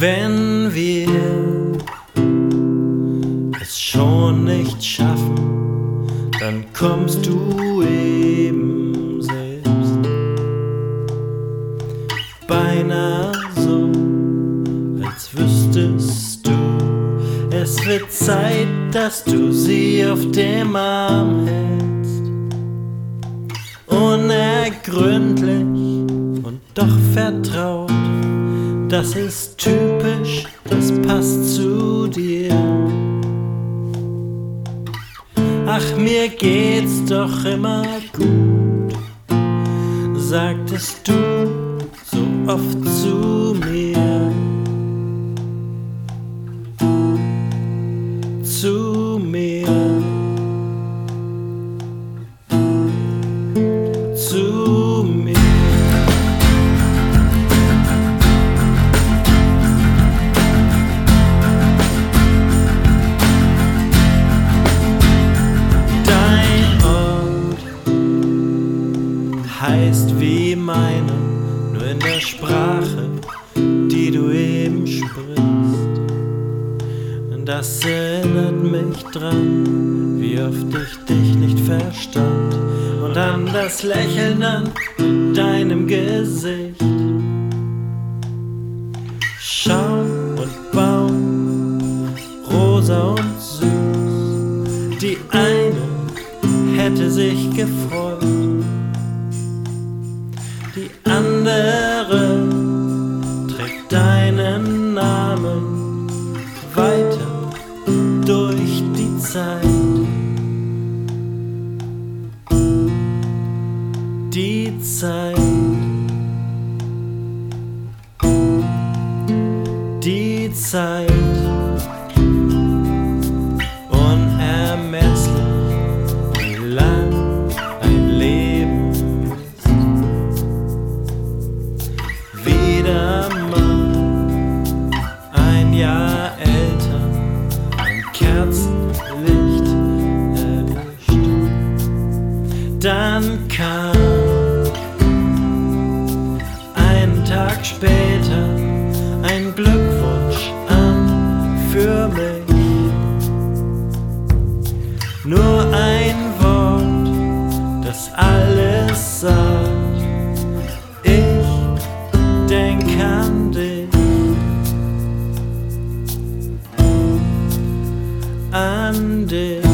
Wenn wir es schon nicht schaffen, dann kommst du eben selbst. Beinahe so, als wüsstest du, es wird Zeit, dass du sie auf dem Arm hältst. Unergründlich und doch vertraut das ist typisch, das passt zu dir. Ach, mir geht's doch immer gut, sagtest du so oft zu mir. Zu heißt wie meine, nur in der Sprache, die du eben sprichst. Das erinnert mich dran, wie oft ich dich nicht verstand. Und an das Lächeln an deinem Gesicht. Schaum und Baum, rosa und süß. Die eine hätte sich gefreut, Zeit. Die Zeit. Die Zeit. das alles auf. Ich denk an dich, an dich.